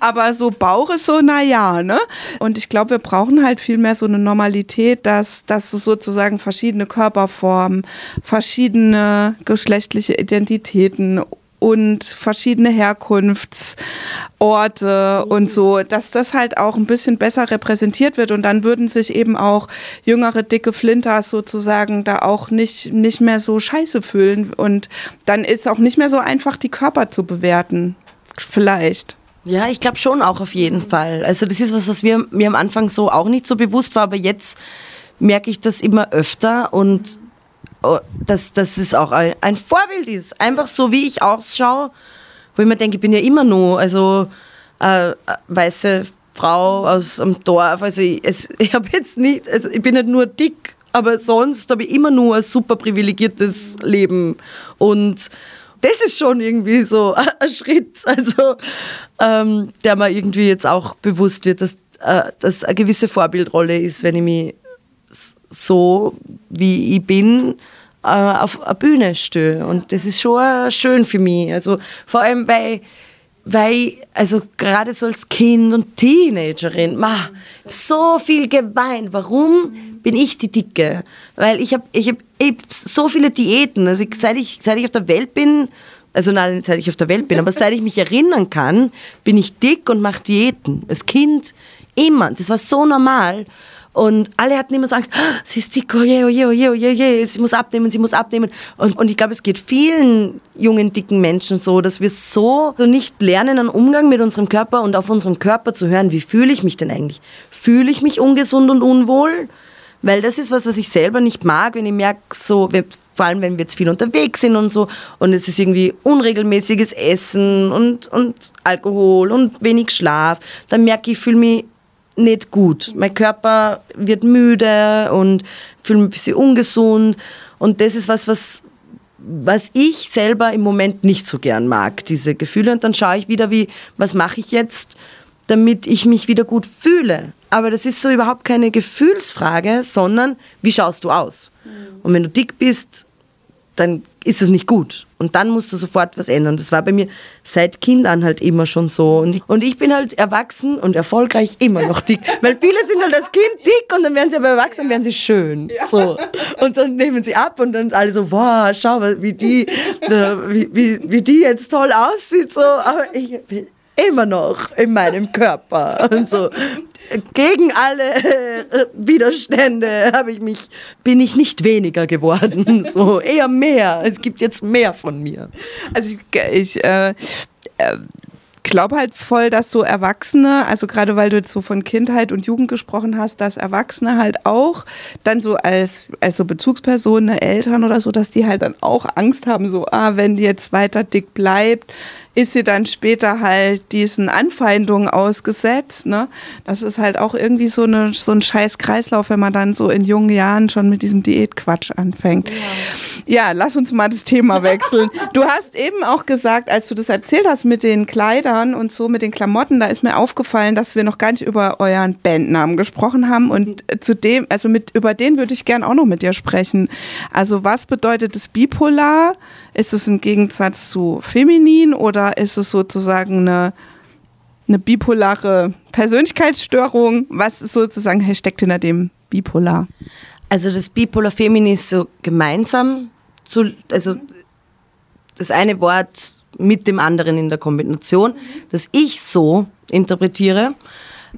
aber so Bauch ist so, naja, ne? Und ich glaube, wir brauchen halt viel mehr so eine Normalität, dass, dass sozusagen verschiedene Körperformen, verschiedene geschlechtliche Identitäten und verschiedene Herkunftsorte und so, dass das halt auch ein bisschen besser repräsentiert wird und dann würden sich eben auch jüngere, dicke Flinters sozusagen da auch nicht, nicht mehr so scheiße fühlen und dann ist auch nicht mehr so einfach, die Körper zu bewerten. Vielleicht. Ja, ich glaube schon auch auf jeden Fall. Also das ist was, was mir, mir am Anfang so auch nicht so bewusst war, aber jetzt merke ich das immer öfter und dass, dass es auch ein Vorbild ist. Einfach so, wie ich ausschaue, wo ich mir denke, ich bin ja immer nur, also äh, weiße Frau aus dem Dorf. Also ich, ich habe jetzt nicht, also ich bin nicht nur dick, aber sonst habe ich immer nur ein super privilegiertes Leben. Und das ist schon irgendwie so ein Schritt, also ähm, der mir irgendwie jetzt auch bewusst wird, dass äh, das eine gewisse Vorbildrolle ist, wenn ich mich so, wie ich bin, äh, auf eine Bühne stehe. Und das ist schon schön für mich. Also vor allem, weil, weil also gerade so als Kind und Teenagerin, ma, so viel geweint. Warum bin ich die Dicke? Weil ich habe ich hab, ich hab so viele Diäten. Also seit, ich, seit ich auf der Welt bin, also nein, seit ich auf der Welt bin, aber seit ich mich erinnern kann, bin ich dick und mache Diäten. Als Kind immer. Das war so normal. Und alle hatten immer so Angst, ah, sie ist dick, oh je, oh je, oh je, oh je, oh je, sie muss abnehmen, sie muss abnehmen. Und, und ich glaube, es geht vielen jungen, dicken Menschen so, dass wir so, so nicht lernen, einen Umgang mit unserem Körper und auf unseren Körper zu hören, wie fühle ich mich denn eigentlich? Fühle ich mich ungesund und unwohl? Weil das ist was, was ich selber nicht mag, wenn ich merke, so, vor allem wenn wir jetzt viel unterwegs sind und so, und es ist irgendwie unregelmäßiges Essen und, und Alkohol und wenig Schlaf, dann merke ich, ich fühle mich nicht gut. Mein Körper wird müde und fühle mich ein bisschen ungesund. Und das ist was, was, was ich selber im Moment nicht so gern mag, diese Gefühle. Und dann schaue ich wieder, wie, was mache ich jetzt, damit ich mich wieder gut fühle. Aber das ist so überhaupt keine Gefühlsfrage, sondern wie schaust du aus? Mhm. Und wenn du dick bist, dann ist es nicht gut. Und dann musst du sofort was ändern. Das war bei mir seit Kind an halt immer schon so. Und ich, und ich bin halt erwachsen und erfolgreich immer noch dick. Weil viele sind halt als Kind dick und dann werden sie aber erwachsen, werden sie schön. So. Und dann nehmen sie ab und dann alle so, wow, schau, wie die, wie, wie, wie die jetzt toll aussieht. So. Aber ich immer noch in meinem Körper. Und so gegen alle äh, Widerstände habe ich mich, bin ich nicht weniger geworden, so eher mehr. Es gibt jetzt mehr von mir. Also ich, ich äh, äh, glaube halt voll, dass so Erwachsene, also gerade weil du jetzt so von Kindheit und Jugend gesprochen hast, dass Erwachsene halt auch dann so als, als so Bezugspersonen, Eltern oder so, dass die halt dann auch Angst haben, so, ah, wenn die jetzt weiter dick bleibt, ist sie dann später halt diesen Anfeindungen ausgesetzt. Ne? Das ist halt auch irgendwie so, eine, so ein scheiß Kreislauf, wenn man dann so in jungen Jahren schon mit diesem Diätquatsch anfängt. Ja. ja, lass uns mal das Thema wechseln. du hast eben auch gesagt, als du das erzählt hast mit den Kleidern und so, mit den Klamotten, da ist mir aufgefallen, dass wir noch gar nicht über euren Bandnamen gesprochen haben und zu dem, also mit, über den würde ich gern auch noch mit dir sprechen. Also was bedeutet das bipolar? Ist es ein Gegensatz zu feminin oder ist es sozusagen eine, eine bipolare Persönlichkeitsstörung? Was sozusagen steckt hinter dem bipolar? Also das bipolar feminin ist so gemeinsam, zu, also das eine Wort mit dem anderen in der Kombination, das ich so interpretiere.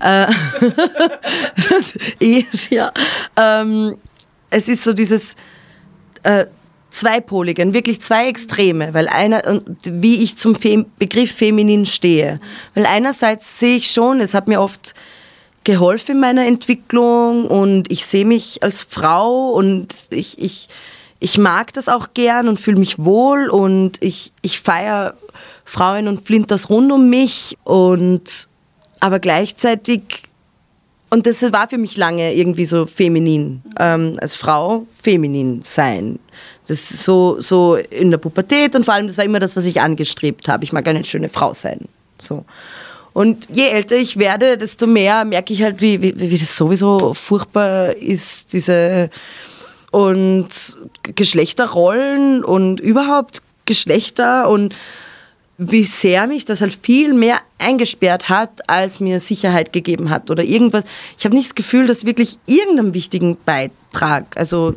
Äh, ja, ähm, es ist so dieses äh, zweipoligen, wirklich zwei Extreme, weil einer, wie ich zum Fem Begriff feminin stehe. Weil einerseits sehe ich schon, es hat mir oft geholfen in meiner Entwicklung und ich sehe mich als Frau und ich, ich, ich mag das auch gern und fühle mich wohl und ich, ich feiere Frauen und Flinters rund um mich und aber gleichzeitig und das war für mich lange irgendwie so feminin, ähm, als Frau feminin sein. Das so, so in der Pubertät und vor allem, das war immer das, was ich angestrebt habe. Ich mag eine schöne Frau sein. So. Und je älter ich werde, desto mehr merke ich halt, wie, wie, wie das sowieso furchtbar ist, diese und Geschlechterrollen und überhaupt Geschlechter und wie sehr mich das halt viel mehr eingesperrt hat, als mir Sicherheit gegeben hat oder irgendwas. Ich habe nicht das Gefühl, dass wirklich irgendeinen wichtigen Beitrag, also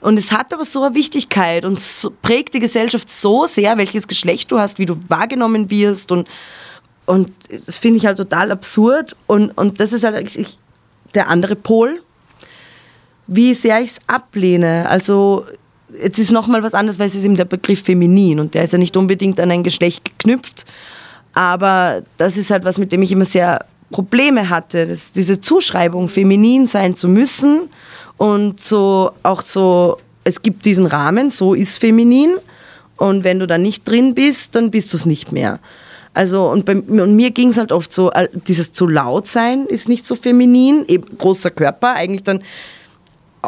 und es hat aber so eine Wichtigkeit und so, prägt die Gesellschaft so sehr, welches Geschlecht du hast, wie du wahrgenommen wirst und und das finde ich halt total absurd und und das ist halt ich, der andere Pol, wie sehr ich es ablehne. Also jetzt ist nochmal was anderes, weil es ist eben der Begriff feminin und der ist ja nicht unbedingt an ein Geschlecht geknüpft. Aber das ist halt was, mit dem ich immer sehr Probleme hatte, dass diese Zuschreibung, feminin sein zu müssen und so auch so, es gibt diesen Rahmen, so ist feminin und wenn du da nicht drin bist, dann bist du es nicht mehr. Also und, bei, und mir ging es halt oft so, dieses zu laut sein ist nicht so feminin, eben großer Körper, eigentlich dann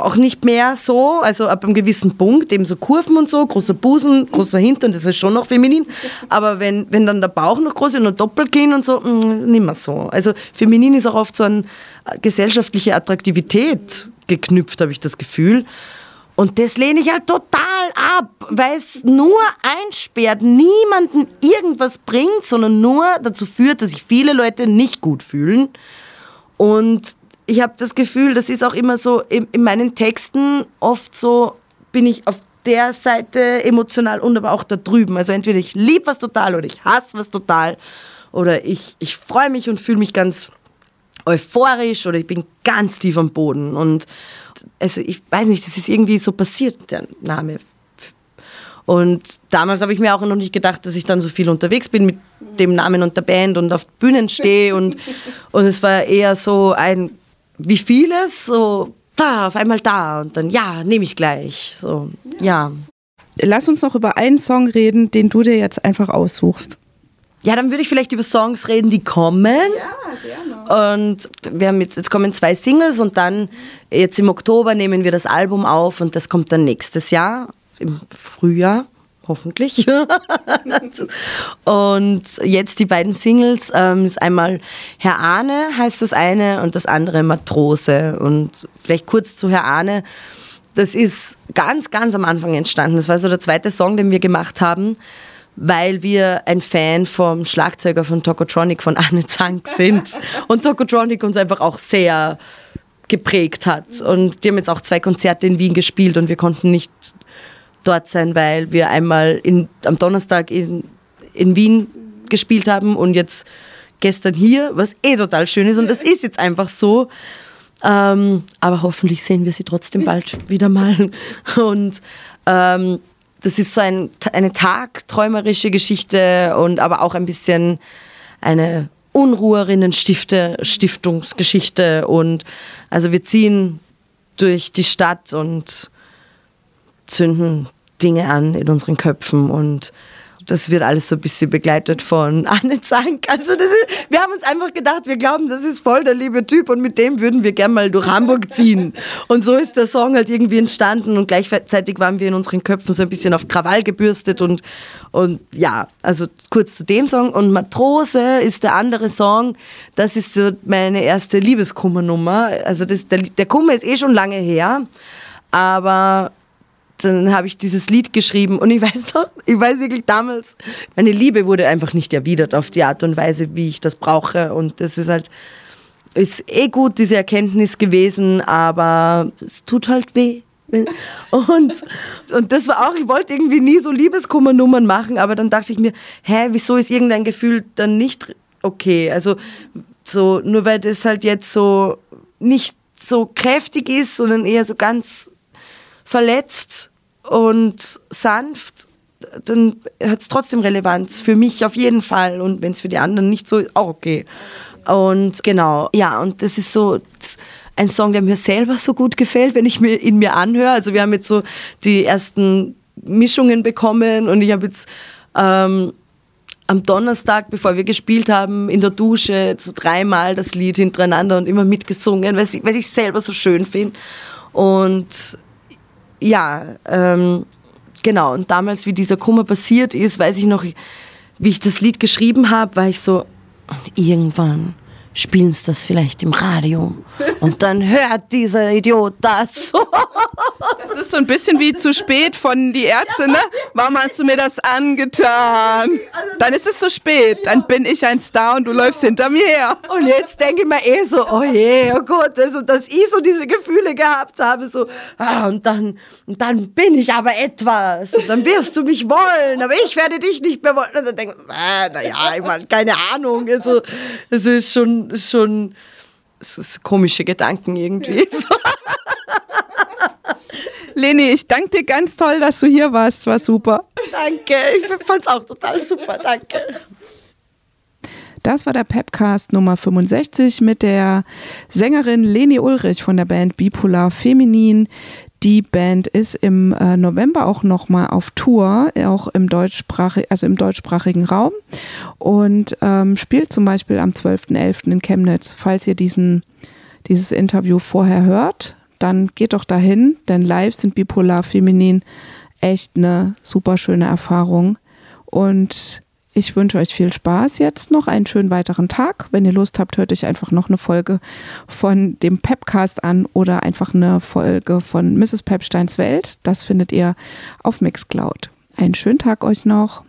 auch nicht mehr so, also ab einem gewissen Punkt, eben so Kurven und so, großer Busen, großer Hintern, das ist schon noch feminin. Aber wenn, wenn dann der Bauch noch groß ist und Doppelkinn und so, mm, nicht mehr so. Also feminin ist auch oft so an gesellschaftliche Attraktivität geknüpft, habe ich das Gefühl. Und das lehne ich halt total ab, weil es nur einsperrt, niemanden irgendwas bringt, sondern nur dazu führt, dass sich viele Leute nicht gut fühlen. Und ich habe das Gefühl, das ist auch immer so in, in, meinen Texten oft so, bin ich auf der Seite emotional und aber auch da drüben. Also entweder ich liebe was total oder ich hasse was total oder ich, ich freue mich und fühle mich ganz euphorisch oder ich bin ganz tief am Boden. Und also ich weiß nicht, das ist irgendwie so passiert, der Name. Und damals habe ich mir auch noch nicht gedacht, dass ich dann so viel unterwegs bin mit dem Namen und der Band und auf Bühnen stehe. Und, und es war eher so ein wie vieles, so da, auf einmal da und dann ja, nehme ich gleich. So, ja. Lass uns noch über einen Song reden, den du dir jetzt einfach aussuchst. Ja, dann würde ich vielleicht über Songs reden, die kommen. Ja, gerne. Und wir haben jetzt, jetzt kommen zwei Singles und dann jetzt im Oktober nehmen wir das Album auf und das kommt dann nächstes Jahr, im Frühjahr hoffentlich. und jetzt die beiden Singles ähm, ist einmal Herr Ahne heißt das eine und das andere Matrose. Und vielleicht kurz zu Herr Ahne. Das ist ganz, ganz am Anfang entstanden. Das war so der zweite Song, den wir gemacht haben, weil wir ein Fan vom Schlagzeuger von Tokotronic, von Arne Zank sind. Und Tokotronic uns einfach auch sehr geprägt hat. Und die haben jetzt auch zwei Konzerte in Wien gespielt und wir konnten nicht dort sein, weil wir einmal in, am Donnerstag in, in Wien gespielt haben und jetzt gestern hier, was eh total schön ist und das ist jetzt einfach so. Ähm, aber hoffentlich sehen wir sie trotzdem bald wieder mal. Und ähm, das ist so ein, eine tagträumerische Geschichte und aber auch ein bisschen eine Unruherinnen-Stiftungsgeschichte. Und also wir ziehen durch die Stadt und zünden Dinge an in unseren Köpfen und das wird alles so ein bisschen begleitet von Anne Zank. Also ist, wir haben uns einfach gedacht, wir glauben, das ist voll der liebe Typ und mit dem würden wir gerne mal durch Hamburg ziehen. Und so ist der Song halt irgendwie entstanden und gleichzeitig waren wir in unseren Köpfen so ein bisschen auf Krawall gebürstet und, und ja, also kurz zu dem Song. Und Matrose ist der andere Song, das ist so meine erste Liebeskummernummer. Also das, der, der Kummer ist eh schon lange her, aber dann habe ich dieses Lied geschrieben und ich weiß doch, ich weiß wirklich damals, meine Liebe wurde einfach nicht erwidert auf die Art und Weise, wie ich das brauche und das ist halt, ist eh gut, diese Erkenntnis gewesen, aber es tut halt weh. Und, und das war auch, ich wollte irgendwie nie so Liebeskummernummern machen, aber dann dachte ich mir, hä, wieso ist irgendein Gefühl dann nicht okay? Also so, nur weil das halt jetzt so nicht so kräftig ist, sondern eher so ganz verletzt und sanft, dann hat es trotzdem Relevanz. Für mich auf jeden Fall. Und wenn es für die anderen nicht so ist, auch okay. Und genau, ja, und das ist so ein Song, der mir selber so gut gefällt, wenn ich ihn mir anhöre. Also wir haben jetzt so die ersten Mischungen bekommen und ich habe jetzt ähm, am Donnerstag, bevor wir gespielt haben, in der Dusche so dreimal das Lied hintereinander und immer mitgesungen, weil ich, ich selber so schön finde. Und ja, ähm, genau. Und damals, wie dieser Kummer passiert ist, weiß ich noch, wie ich das Lied geschrieben habe, war ich so, irgendwann spielen sie das vielleicht im Radio und dann hört dieser Idiot das. Das ist so ein bisschen wie zu spät von die Ärzte, ne? Warum hast du mir das angetan? Dann ist es zu spät, dann bin ich ein Star und du läufst hinter mir her. Und jetzt denke ich mir eh so, oh je, oh Gott, also, dass ich so diese Gefühle gehabt habe, so, ah, und dann, und dann bin ich aber etwas und dann wirst du mich wollen, aber ich werde dich nicht mehr wollen. Und dann denke ich, ah, naja, ich meine, keine Ahnung, also, es ist schon schon, es ist komische Gedanken irgendwie. Leni, ich danke dir ganz toll, dass du hier warst. War super. Danke, ich fand es auch total super. Danke. Das war der Pepcast Nummer 65 mit der Sängerin Leni Ulrich von der Band Bipolar Feminin. Die Band ist im äh, November auch nochmal auf Tour, auch im, deutschsprachig, also im deutschsprachigen Raum und ähm, spielt zum Beispiel am 12.11. in Chemnitz. Falls ihr diesen, dieses Interview vorher hört, dann geht doch dahin, denn live sind Bipolar Feminin echt eine super schöne Erfahrung. Und ich wünsche euch viel Spaß jetzt noch, einen schönen weiteren Tag. Wenn ihr Lust habt, hört euch einfach noch eine Folge von dem Pepcast an oder einfach eine Folge von Mrs. Pepsteins Welt. Das findet ihr auf Mixcloud. Einen schönen Tag euch noch.